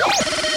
Good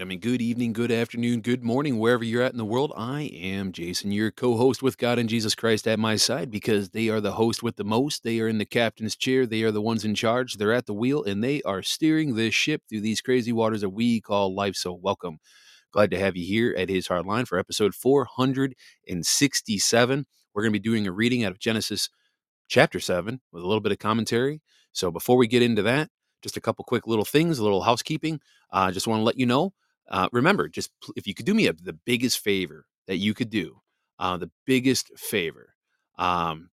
evening, mean. Good evening, good afternoon, good morning, wherever you're at in the world. I am Jason, your co host with God and Jesus Christ at my side because they are the host with the most. They are in the captain's chair. They are the ones in charge. They're at the wheel and they are steering this ship through these crazy waters that we call life. So, welcome. Glad to have you here at His Hard Line for episode 467. We're going to be doing a reading out of Genesis chapter 7 with a little bit of commentary. So, before we get into that, just a couple quick little things, a little housekeeping. I uh, just want to let you know. Uh, remember, just if you could do me a, the biggest favor that you could do, uh, the biggest favor um,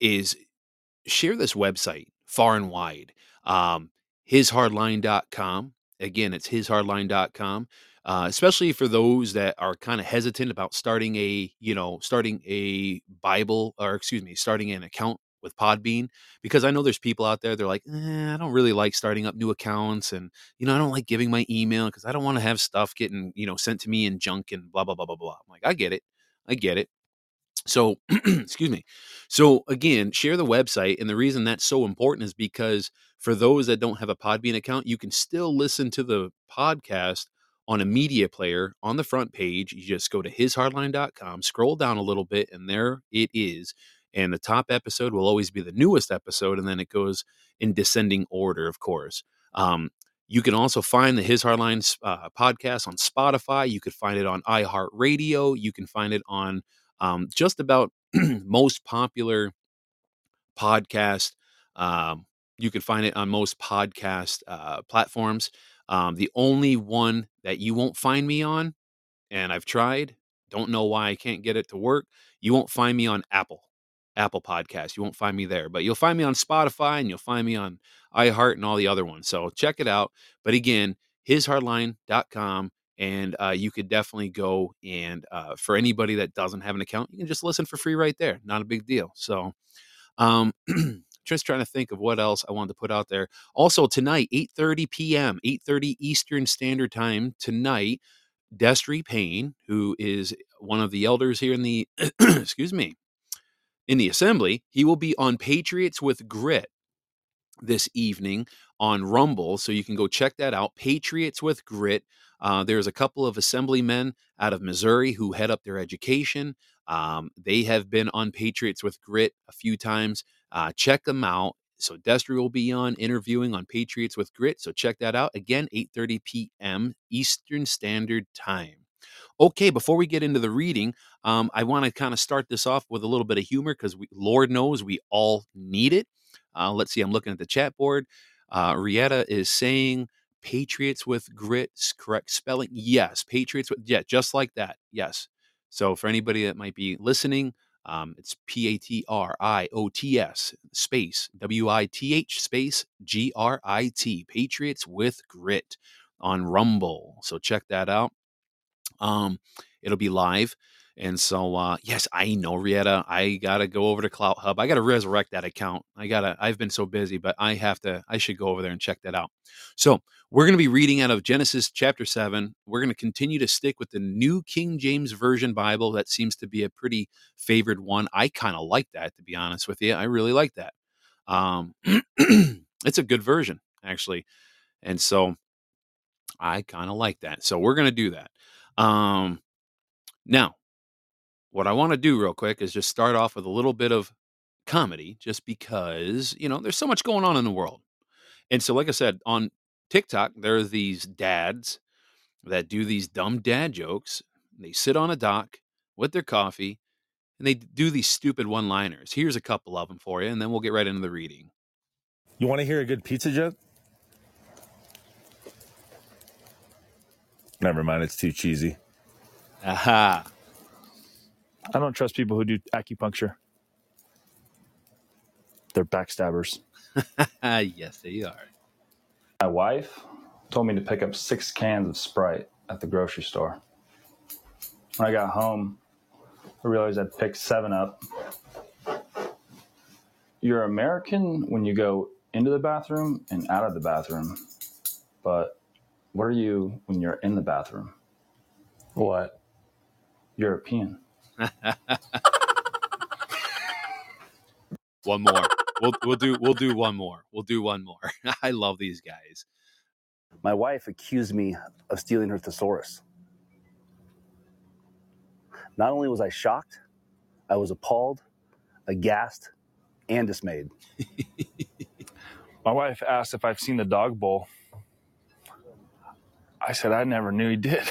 is share this website far and wide. Um, hishardline.com. Again, it's hishardline.com. Uh, especially for those that are kind of hesitant about starting a, you know, starting a Bible or excuse me, starting an account with Podbean because I know there's people out there they're like, eh, I don't really like starting up new accounts and you know I don't like giving my email because I don't want to have stuff getting you know sent to me in junk and blah blah blah blah blah. I'm like, I get it, I get it. So, excuse me. So again, share the website, and the reason that's so important is because for those that don't have a Podbean account, you can still listen to the podcast on a media player on the front page. You just go to hishardline.com, scroll down a little bit, and there it is and the top episode will always be the newest episode and then it goes in descending order of course. Um, you can also find the his hardline uh, podcast on spotify you could find it on iheartradio you can find it on um, just about most popular podcast um, you can find it on most podcast uh, platforms. Um, the only one that you won't find me on and i've tried don't know why i can't get it to work you won't find me on apple Apple Podcasts. You won't find me there, but you'll find me on Spotify and you'll find me on iHeart and all the other ones. So check it out. But again, hishardline.com. And uh, you could definitely go and uh, for anybody that doesn't have an account, you can just listen for free right there. Not a big deal. So, um, just trying to think of what else I wanted to put out there. Also tonight, 8:30 p.m., 8:30 Eastern Standard Time tonight. Destry Payne, who is one of the elders here in the excuse me in the assembly, he will be on Patriots with Grit this evening on Rumble. So you can go check that out. Patriots with Grit. Uh, there's a couple of assemblymen out of Missouri who head up their education. Um, they have been on Patriots with Grit a few times. Uh, check them out. So Destry will be on interviewing on Patriots with Grit. So check that out. Again, 8:30 p.m. Eastern Standard Time. Okay, before we get into the reading, um, I want to kind of start this off with a little bit of humor because Lord knows we all need it. Uh, let's see, I'm looking at the chat board. Uh, Rietta is saying Patriots with grits, correct spelling. Yes, Patriots with, yeah, just like that. Yes. So for anybody that might be listening, um, it's P A T R I O T S space W I T H space G R I T. Patriots with grit on Rumble. So check that out. Um, it'll be live. And so, uh, yes, I know, Rieta. I gotta go over to CloutHub. I gotta resurrect that account. I gotta. I've been so busy, but I have to. I should go over there and check that out. So we're gonna be reading out of Genesis chapter seven. We're gonna continue to stick with the New King James Version Bible. That seems to be a pretty favored one. I kind of like that, to be honest with you. I really like that. Um, it's a good version, actually, and so I kind of like that. So we're gonna do that. Um, now what I want to do real quick is just start off with a little bit of comedy, just because, you know, there's so much going on in the world. And so, like I said, on TikTok, there are these dads that do these dumb dad jokes. They sit on a dock with their coffee and they do these stupid one liners. Here's a couple of them for you, and then we'll get right into the reading. You want to hear a good pizza joke? Never mind, it's too cheesy. Aha. I don't trust people who do acupuncture. They're backstabbers. yes, they are. My wife told me to pick up six cans of Sprite at the grocery store. When I got home, I realized I'd picked seven up. You're American when you go into the bathroom and out of the bathroom, but what are you when you're in the bathroom? What? European. one more. We'll we'll do we'll do one more. We'll do one more. I love these guys. My wife accused me of stealing her thesaurus. Not only was I shocked, I was appalled, aghast, and dismayed. My wife asked if I've seen the dog bowl. I said I never knew he did.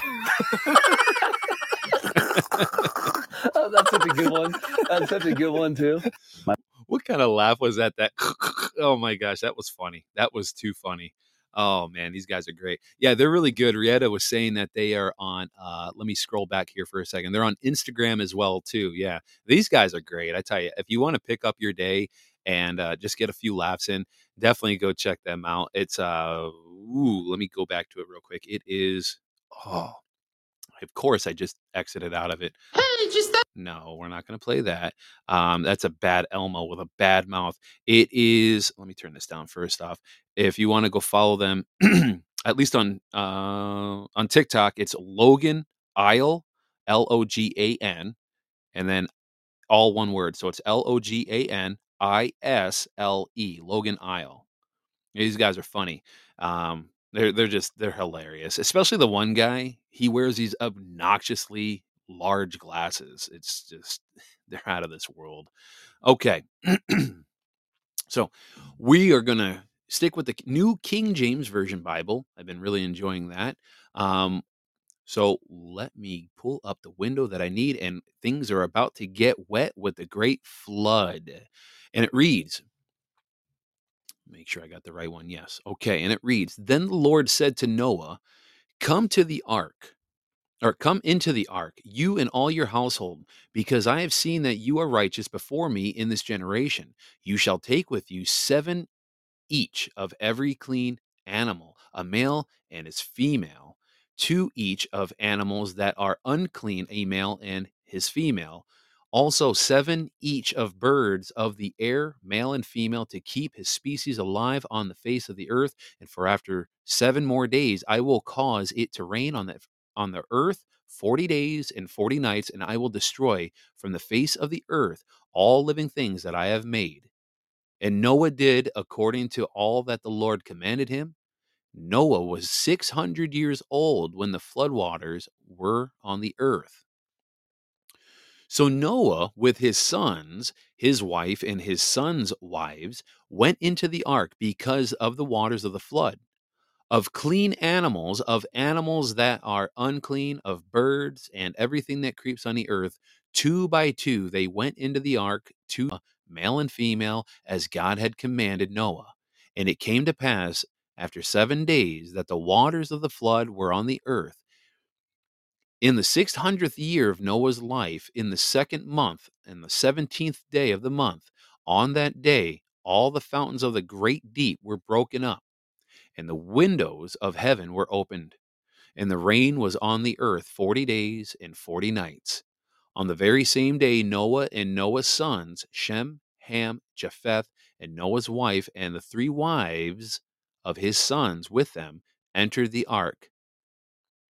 Oh, that's such a good one. That's such a good one too. My- what kind of laugh was that? That oh my gosh, that was funny. That was too funny. Oh man, these guys are great. Yeah, they're really good. Rieta was saying that they are on. Uh, let me scroll back here for a second. They're on Instagram as well too. Yeah, these guys are great. I tell you, if you want to pick up your day and uh, just get a few laughs in, definitely go check them out. It's uh, ooh, let me go back to it real quick. It is oh of course, I just exited out of it. Hey, just that. No, we're not going to play that. Um, that's a bad Elmo with a bad mouth. It is. Let me turn this down first off. If you want to go follow them, at least on uh, on TikTok, it's Logan Isle, L O G A N, and then all one word. So it's L O G A N I S L E, Logan Isle. These guys are funny. Um, they're they're just they're hilarious. Especially the one guy. He wears these obnoxiously large glasses. It's just they're out of this world. Okay. so we are gonna stick with the new King James Version Bible. I've been really enjoying that. Um, so let me pull up the window that I need, and things are about to get wet with the great flood. And it reads, Make sure I got the right one. Yes. Okay. And it reads Then the Lord said to Noah, Come to the ark, or come into the ark, you and all your household, because I have seen that you are righteous before me in this generation. You shall take with you seven each of every clean animal, a male and his female, two each of animals that are unclean, a male and his female also, seven each of birds of the air, male and female, to keep his species alive on the face of the earth. And for after seven more days, I will cause it to rain on the, on the earth 40 days and 40 nights, and I will destroy from the face of the earth all living things that I have made. And Noah did according to all that the Lord commanded him. Noah was 600 years old when the floodwaters were on the earth. So Noah, with his sons, his wife, and his sons' wives, went into the ark because of the waters of the flood. Of clean animals, of animals that are unclean, of birds, and everything that creeps on the earth, two by two they went into the ark, two male and female, as God had commanded Noah. And it came to pass after seven days that the waters of the flood were on the earth. In the six hundredth year of Noah's life, in the second month, and the seventeenth day of the month, on that day, all the fountains of the great deep were broken up, and the windows of heaven were opened, and the rain was on the earth forty days and forty nights. On the very same day, Noah and Noah's sons, Shem, Ham, Japheth, and Noah's wife, and the three wives of his sons with them, entered the ark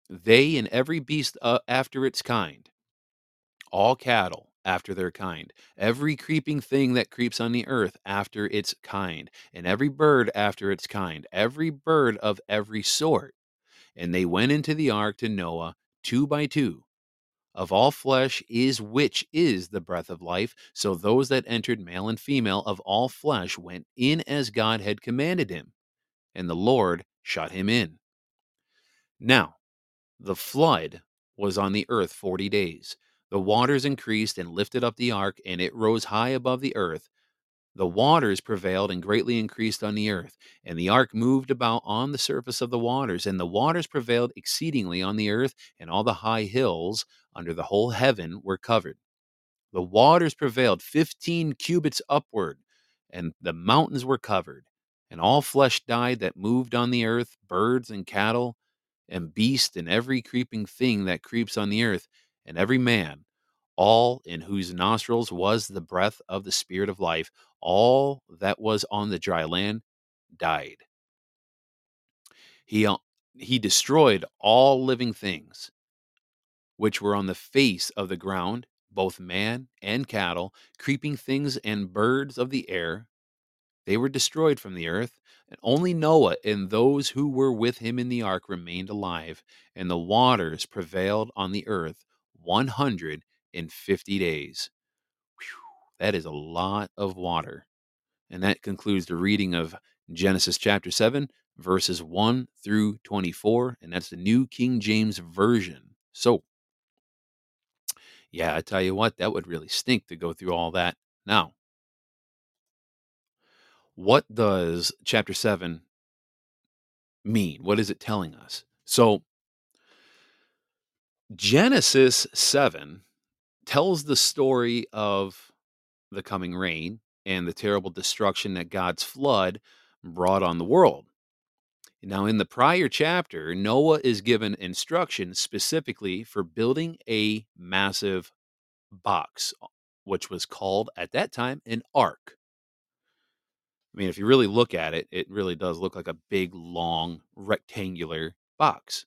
they and every beast uh, after its kind, all cattle after their kind, every creeping thing that creeps on the earth after its kind, and every bird after its kind, every bird of every sort. And they went into the ark to Noah two by two. Of all flesh is which is the breath of life. So those that entered, male and female, of all flesh, went in as God had commanded him, and the Lord shut him in. Now, the flood was on the earth forty days. The waters increased and lifted up the ark, and it rose high above the earth. The waters prevailed and greatly increased on the earth, and the ark moved about on the surface of the waters, and the waters prevailed exceedingly on the earth, and all the high hills under the whole heaven were covered. The waters prevailed fifteen cubits upward, and the mountains were covered, and all flesh died that moved on the earth, birds and cattle and beast and every creeping thing that creeps on the earth, and every man, all in whose nostrils was the breath of the Spirit of life, all that was on the dry land died. He, he destroyed all living things which were on the face of the ground, both man and cattle, creeping things and birds of the air. They were destroyed from the earth, and only Noah and those who were with him in the ark remained alive, and the waters prevailed on the earth 150 days. Whew, that is a lot of water. And that concludes the reading of Genesis chapter 7, verses 1 through 24. And that's the New King James Version. So, yeah, I tell you what, that would really stink to go through all that. Now, what does chapter 7 mean? What is it telling us? So, Genesis 7 tells the story of the coming rain and the terrible destruction that God's flood brought on the world. Now, in the prior chapter, Noah is given instructions specifically for building a massive box, which was called at that time an ark. I mean, if you really look at it, it really does look like a big, long, rectangular box.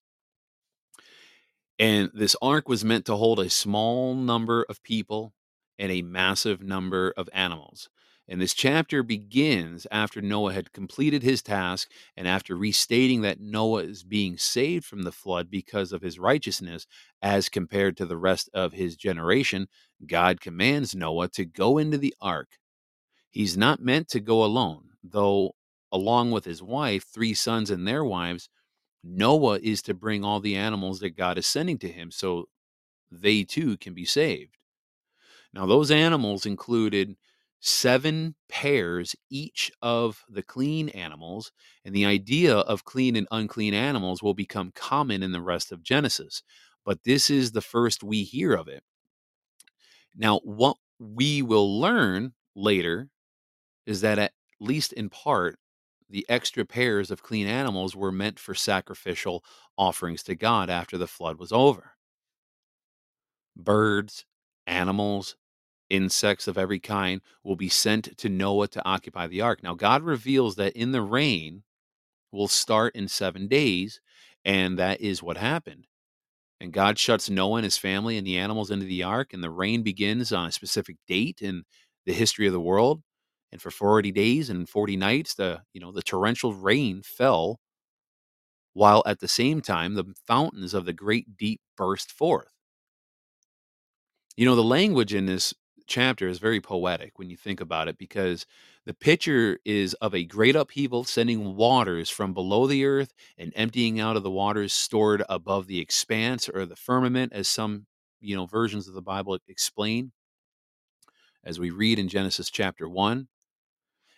And this ark was meant to hold a small number of people and a massive number of animals. And this chapter begins after Noah had completed his task and after restating that Noah is being saved from the flood because of his righteousness as compared to the rest of his generation. God commands Noah to go into the ark. He's not meant to go alone, though, along with his wife, three sons, and their wives, Noah is to bring all the animals that God is sending to him so they too can be saved. Now, those animals included seven pairs each of the clean animals, and the idea of clean and unclean animals will become common in the rest of Genesis. But this is the first we hear of it. Now, what we will learn later is that at least in part, the extra pairs of clean animals were meant for sacrificial offerings to God after the flood was over. Birds, animals, insects of every kind will be sent to Noah to occupy the ark. Now, God reveals that in the rain will start in seven days, and that is what happened. And God shuts Noah and his family and the animals into the ark, and the rain begins on a specific date in the history of the world and for 40 days and 40 nights the you know the torrential rain fell while at the same time the fountains of the great deep burst forth You know, the language in this chapter is very poetic when you think about it because the picture is of a great upheaval sending waters from below the earth and emptying out of the waters stored above the expanse or the firmament as some, you know, versions of the Bible explain as we read in Genesis chapter 1.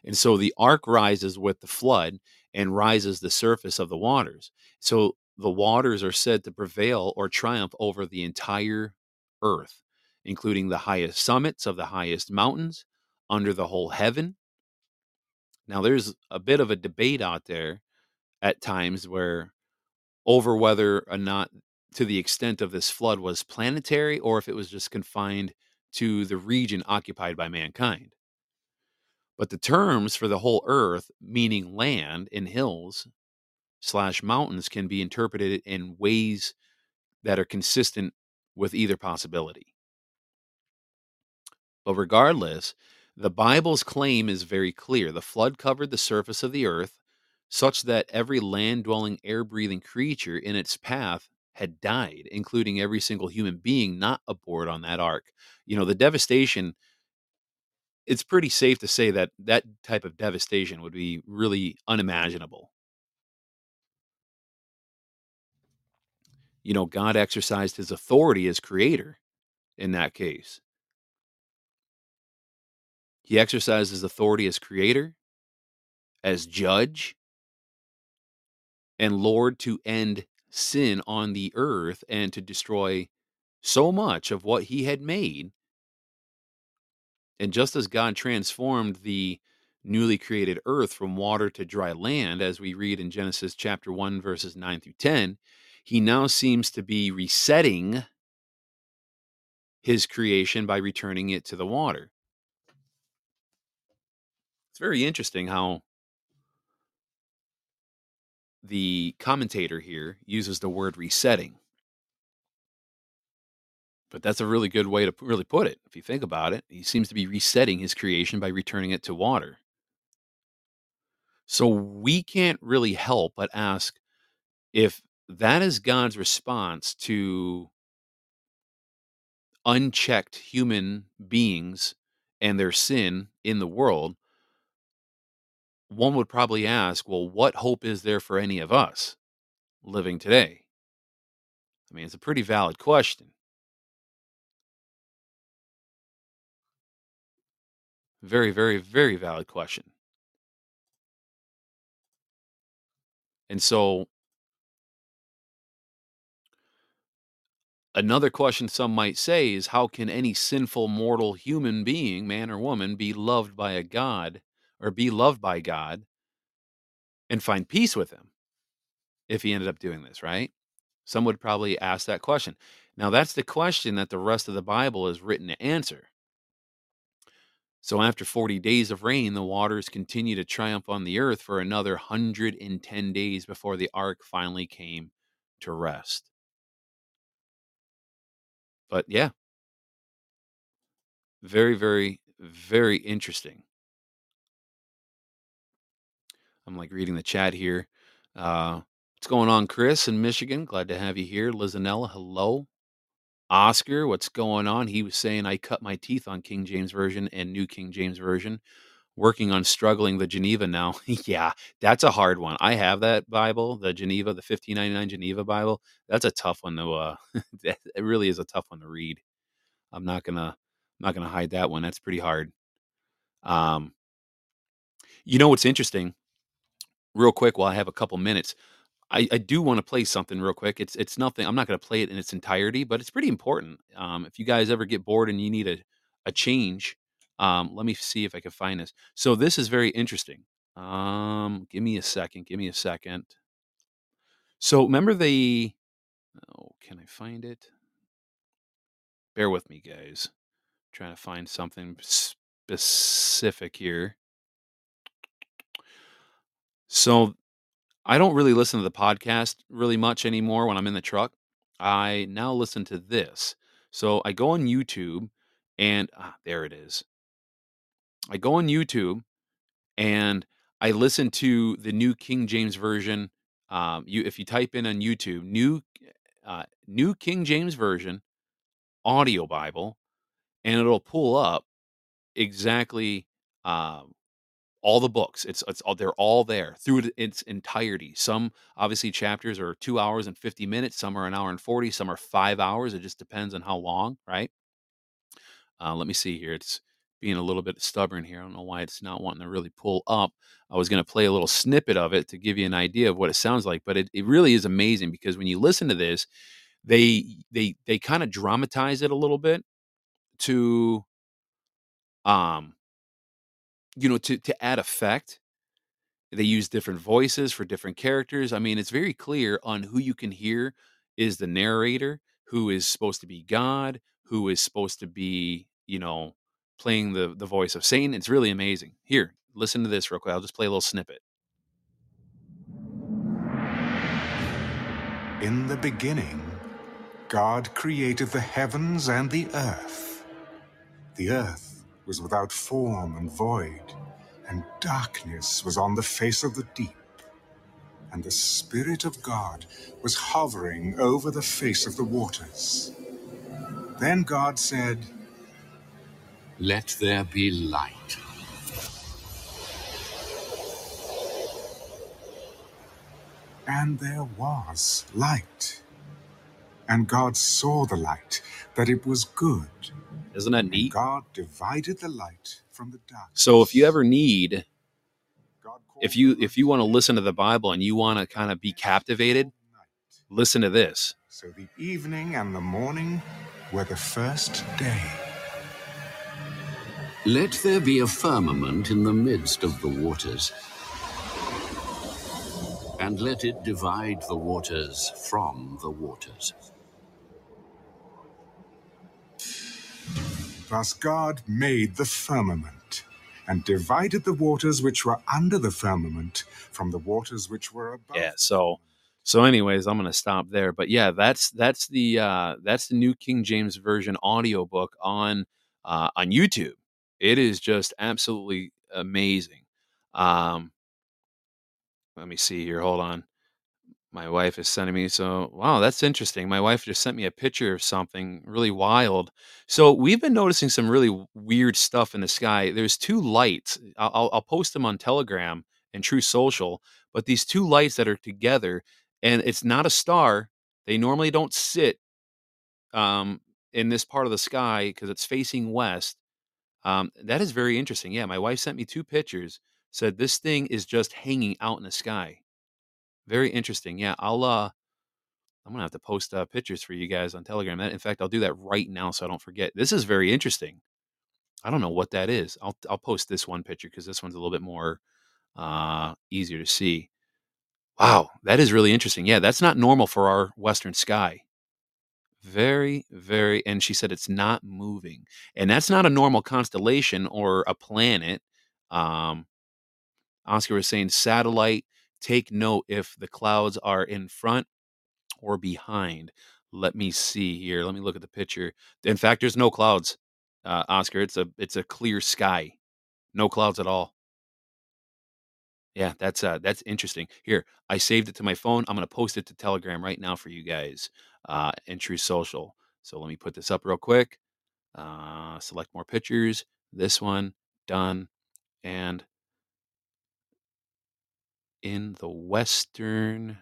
And so the ark rises with the flood and rises the surface of the waters. So the waters are said to prevail or triumph over the entire earth, including the highest summits of the highest mountains, under the whole heaven. Now, there's a bit of a debate out there at times where over whether or not to the extent of this flood was planetary or if it was just confined to the region occupied by mankind. But the terms for the whole earth, meaning land and hills slash mountains, can be interpreted in ways that are consistent with either possibility. But regardless, the Bible's claim is very clear. The flood covered the surface of the earth such that every land dwelling, air breathing creature in its path had died, including every single human being not aboard on that ark. You know, the devastation, it's pretty safe to say that that type of devastation would be really unimaginable. You know, God exercised his authority as creator in that case. He exercised his authority as creator, as judge, and Lord to end sin on the earth and to destroy so much of what he had made. And just as God transformed the newly created earth from water to dry land, as we read in Genesis chapter 1, verses 9 through 10, he now seems to be resetting his creation by returning it to the water. It's very interesting how the commentator here uses the word resetting. But that's a really good way to really put it. If you think about it, he seems to be resetting his creation by returning it to water. So we can't really help but ask if that is God's response to unchecked human beings and their sin in the world, one would probably ask, well, what hope is there for any of us living today? I mean, it's a pretty valid question. Very, very, very valid question. And so, another question some might say is how can any sinful mortal human being, man or woman, be loved by a God or be loved by God and find peace with him if he ended up doing this, right? Some would probably ask that question. Now, that's the question that the rest of the Bible is written to answer. So, after 40 days of rain, the waters continue to triumph on the earth for another 110 days before the ark finally came to rest. But yeah, very, very, very interesting. I'm like reading the chat here. Uh, what's going on, Chris in Michigan? Glad to have you here. Lizanella, hello. Oscar, what's going on? He was saying I cut my teeth on King James Version and New King James Version. Working on struggling the Geneva now. yeah, that's a hard one. I have that Bible, the Geneva, the 1599 Geneva Bible. That's a tough one to uh it really is a tough one to read. I'm not gonna I'm not gonna hide that one. That's pretty hard. Um you know what's interesting? Real quick, while I have a couple minutes, I, I do want to play something real quick. It's it's nothing. I'm not going to play it in its entirety, but it's pretty important. Um, if you guys ever get bored and you need a a change, um, let me see if I can find this. So this is very interesting. Um, give me a second. Give me a second. So remember the. Oh, can I find it? Bear with me, guys. trying to find something specific here. So I don't really listen to the podcast really much anymore when I'm in the truck. I now listen to this. So I go on YouTube and ah, there it is. I go on YouTube and I listen to the new King James version. Um, you if you type in on YouTube, new uh, new King James version audio Bible, and it'll pull up exactly um, all the books. It's it's all they're all there through its entirety. Some obviously chapters are two hours and fifty minutes. Some are an hour and forty. Some are five hours. It just depends on how long, right? Uh, let me see here. It's being a little bit stubborn here. I don't know why it's not wanting to really pull up. I was going to play a little snippet of it to give you an idea of what it sounds like, but it, it really is amazing because when you listen to this, they they they kind of dramatize it a little bit to um you know to to add effect. They use different voices for different characters. I mean it's very clear on who you can hear is the narrator who is supposed to be god who is supposed to be you know playing the the voice of satan. It's really amazing. Here listen to this real quick. I'll just play a little snippet. In the beginning, God created the heavens and the earth. The earth was without form and void, and darkness was on the face of the deep. And the Spirit of God was hovering over the face of the waters. Then God said, Let there be light. And there was light. And God saw the light, that it was good. Isn't that neat God divided the light from the darkness. so if you ever need if you if you want to listen to the bible and you want to kind of be captivated listen to this So the evening and the morning were the first day. Let there be a firmament in the midst of the waters, and let it divide the waters from the waters. Thus God made the firmament and divided the waters which were under the firmament from the waters which were above. Yeah, so so anyways, I'm going to stop there. But yeah, that's that's the uh that's the New King James Version audiobook on uh on YouTube. It is just absolutely amazing. Um let me see here. Hold on. My wife is sending me so wow, that's interesting. My wife just sent me a picture of something really wild. So we've been noticing some really weird stuff in the sky. There's two lights. I'll, I'll post them on Telegram and Truth Social, but these two lights that are together, and it's not a star. They normally don't sit um, in this part of the sky because it's facing west. Um, that is very interesting. Yeah, my wife sent me two pictures. Said this thing is just hanging out in the sky. Very interesting. Yeah, I'll uh I'm gonna have to post uh, pictures for you guys on Telegram. In fact, I'll do that right now so I don't forget. This is very interesting. I don't know what that is. I'll I'll post this one picture because this one's a little bit more uh easier to see. Wow, that is really interesting. Yeah, that's not normal for our western sky. Very, very, and she said it's not moving, and that's not a normal constellation or a planet. Um, Oscar was saying satellite. Take note if the clouds are in front or behind. Let me see here. Let me look at the picture. In fact, there's no clouds, uh, Oscar. It's a it's a clear sky, no clouds at all. Yeah, that's uh that's interesting. Here, I saved it to my phone. I'm gonna post it to Telegram right now for you guys, uh, in Truth Social. So let me put this up real quick. Uh, select more pictures. This one done, and in the western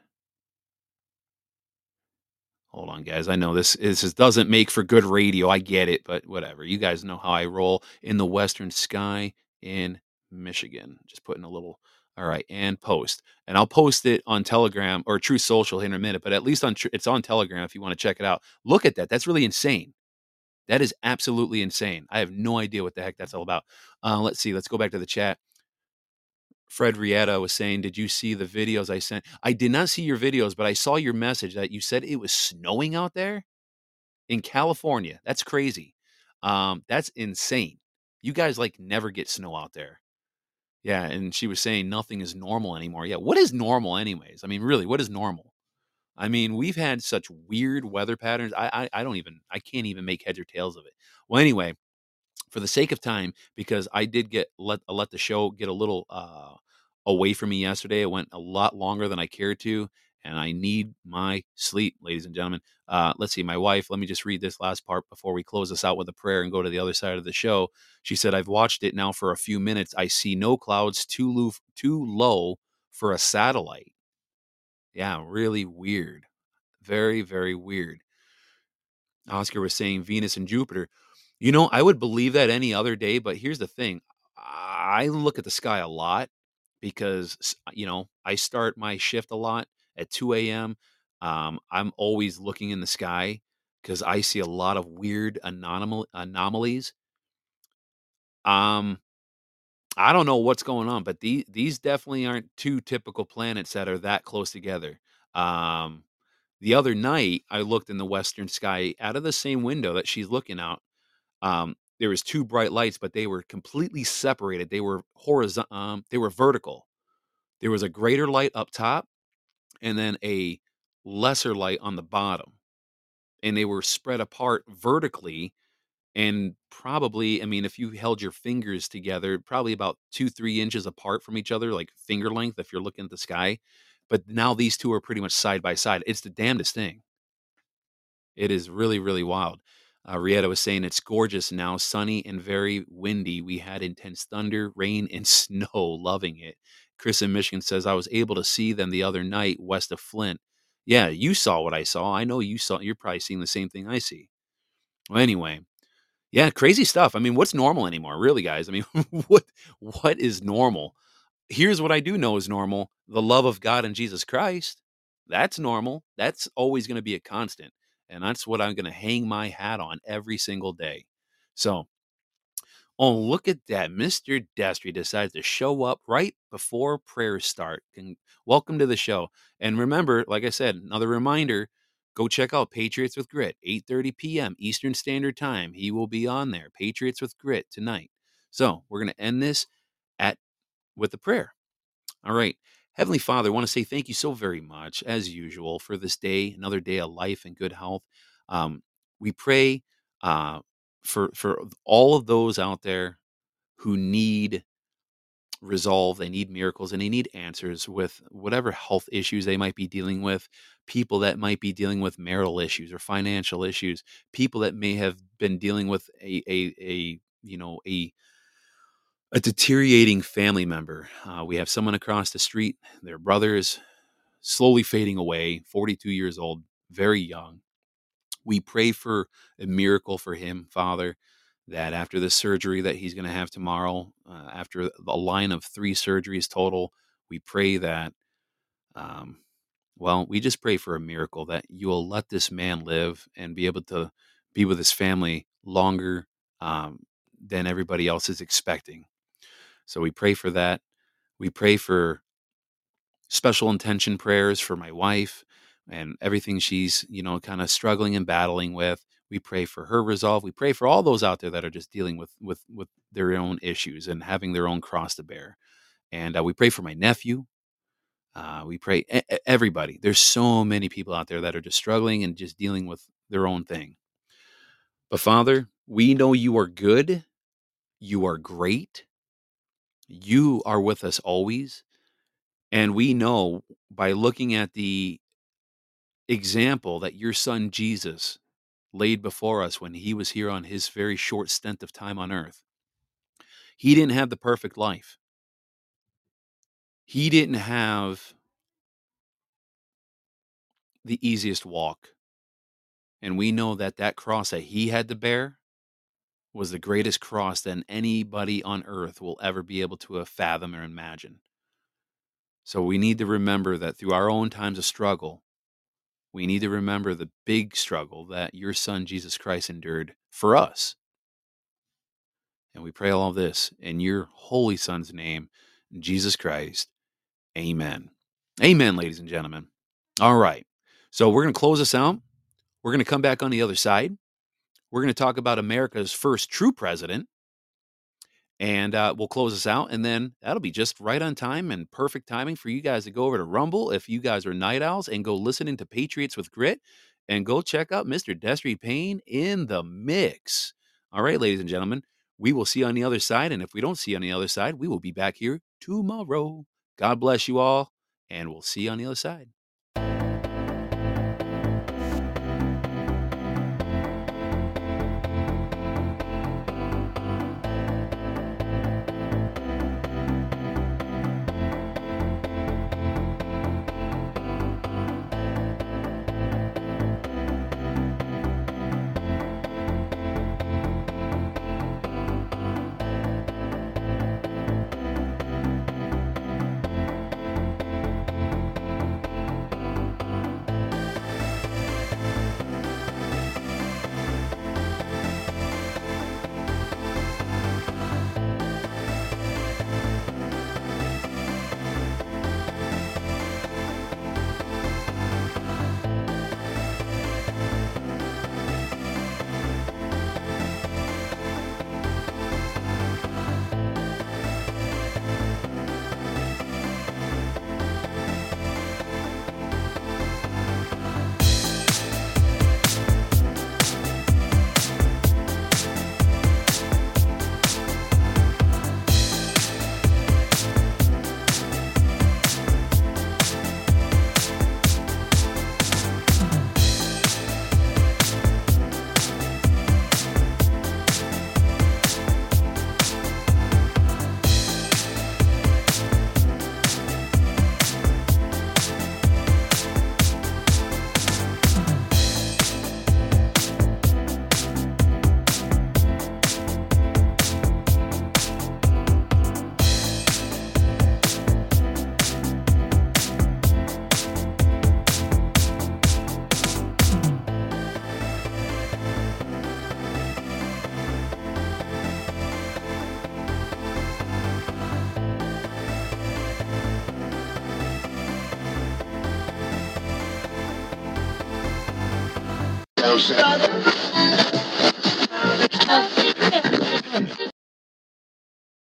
Hold on, guys. I know this is this doesn't make for good radio. I get it, but whatever. You guys know how I roll in the western sky in Michigan. Just putting a little. All right, and post, and I'll post it on Telegram or Truth Social here in a minute. But at least on it's on Telegram if you want to check it out. Look at that. That's really insane. That is absolutely insane. I have no idea what the heck that's all about. Uh, let's see. Let's go back to the chat. Fred Rieta was saying, Did you see the videos I sent? I did not see your videos, but I saw your message that you said it was snowing out there in California. That's crazy. Um, that's insane. You guys like never get snow out there. Yeah. And she was saying nothing is normal anymore. Yeah. What is normal, anyways? I mean, really, what is normal? I mean, we've had such weird weather patterns. I, I, I don't even, I can't even make heads or tails of it. Well, anyway, for the sake of time, because I did get let let the show get a little uh, away from me yesterday. It went a lot longer than I cared to, and I need my sleep, ladies and gentlemen. Uh, let's see, my wife, let me just read this last part before we close this out with a prayer and go to the other side of the show. She said, I've watched it now for a few minutes. I see no clouds too low, too low for a satellite. Yeah, really weird. Very, very weird. Oscar was saying Venus and Jupiter. You know, I would believe that any other day, but here's the thing I look at the sky a lot because, you know, I start my shift a lot at 2 a.m. Um, I'm always looking in the sky because I see a lot of weird anomal- anomalies. Um, I don't know what's going on, but these these definitely aren't two typical planets that are that close together. Um, the other night, I looked in the western sky out of the same window that she's looking out. Um, there was two bright lights, but they were completely separated. They were horizontal. Um, they were vertical. There was a greater light up top, and then a lesser light on the bottom, and they were spread apart vertically. And probably, I mean, if you held your fingers together, probably about two, three inches apart from each other, like finger length, if you're looking at the sky. But now these two are pretty much side by side. It's the damnedest thing. It is really, really wild. Uh, Rieta was saying it's gorgeous now, sunny and very windy. We had intense thunder, rain, and snow. Loving it. Chris in Michigan says I was able to see them the other night west of Flint. Yeah, you saw what I saw. I know you saw. You're probably seeing the same thing I see. Well, anyway, yeah, crazy stuff. I mean, what's normal anymore, really, guys? I mean, what what is normal? Here's what I do know is normal: the love of God and Jesus Christ. That's normal. That's always going to be a constant, and that's what I'm going to hang my hat on every single day. So, oh, look at that! Mister Destry decides to show up right before prayers start. And welcome to the show. And remember, like I said, another reminder go check out Patriots with Grit, 8:30 p.m. Eastern Standard Time. He will be on there. Patriots with Grit tonight. So we're going to end this at with a prayer. All right. Heavenly Father, I want to say thank you so very much, as usual, for this day, another day of life and good health. Um, we pray uh, for for all of those out there who need resolve, they need miracles, and they need answers with whatever health issues they might be dealing with, people that might be dealing with marital issues or financial issues, people that may have been dealing with a a, a you know a a deteriorating family member. Uh, we have someone across the street, their brother is slowly fading away, 42 years old, very young. We pray for a miracle for him, Father that after the surgery that he's going to have tomorrow, uh, after a line of three surgeries total, we pray that, um, well, we just pray for a miracle that you will let this man live and be able to be with his family longer um, than everybody else is expecting. So we pray for that. We pray for special intention prayers for my wife and everything she's, you know, kind of struggling and battling with. We pray for her resolve. We pray for all those out there that are just dealing with with with their own issues and having their own cross to bear. And uh, we pray for my nephew. Uh, we pray everybody. There's so many people out there that are just struggling and just dealing with their own thing. But Father, we know you are good. You are great. You are with us always. And we know by looking at the example that your son Jesus laid before us when he was here on his very short stint of time on earth. He didn't have the perfect life. He didn't have the easiest walk. And we know that that cross that he had to bear was the greatest cross than anybody on earth will ever be able to uh, fathom or imagine. So we need to remember that through our own times of struggle, we need to remember the big struggle that your son Jesus Christ endured for us. And we pray all this in your holy son's name, Jesus Christ. Amen. Amen, ladies and gentlemen. All right. So we're going to close this out. We're going to come back on the other side. We're going to talk about America's first true president, and uh, we'll close this out, and then that'll be just right on time and perfect timing for you guys to go over to Rumble if you guys are night owls and go listening to Patriots with Grit and go check out Mr. Destry Payne in the mix. All right, ladies and gentlemen, we will see you on the other side. And if we don't see you on the other side, we will be back here tomorrow. God bless you all, and we'll see you on the other side.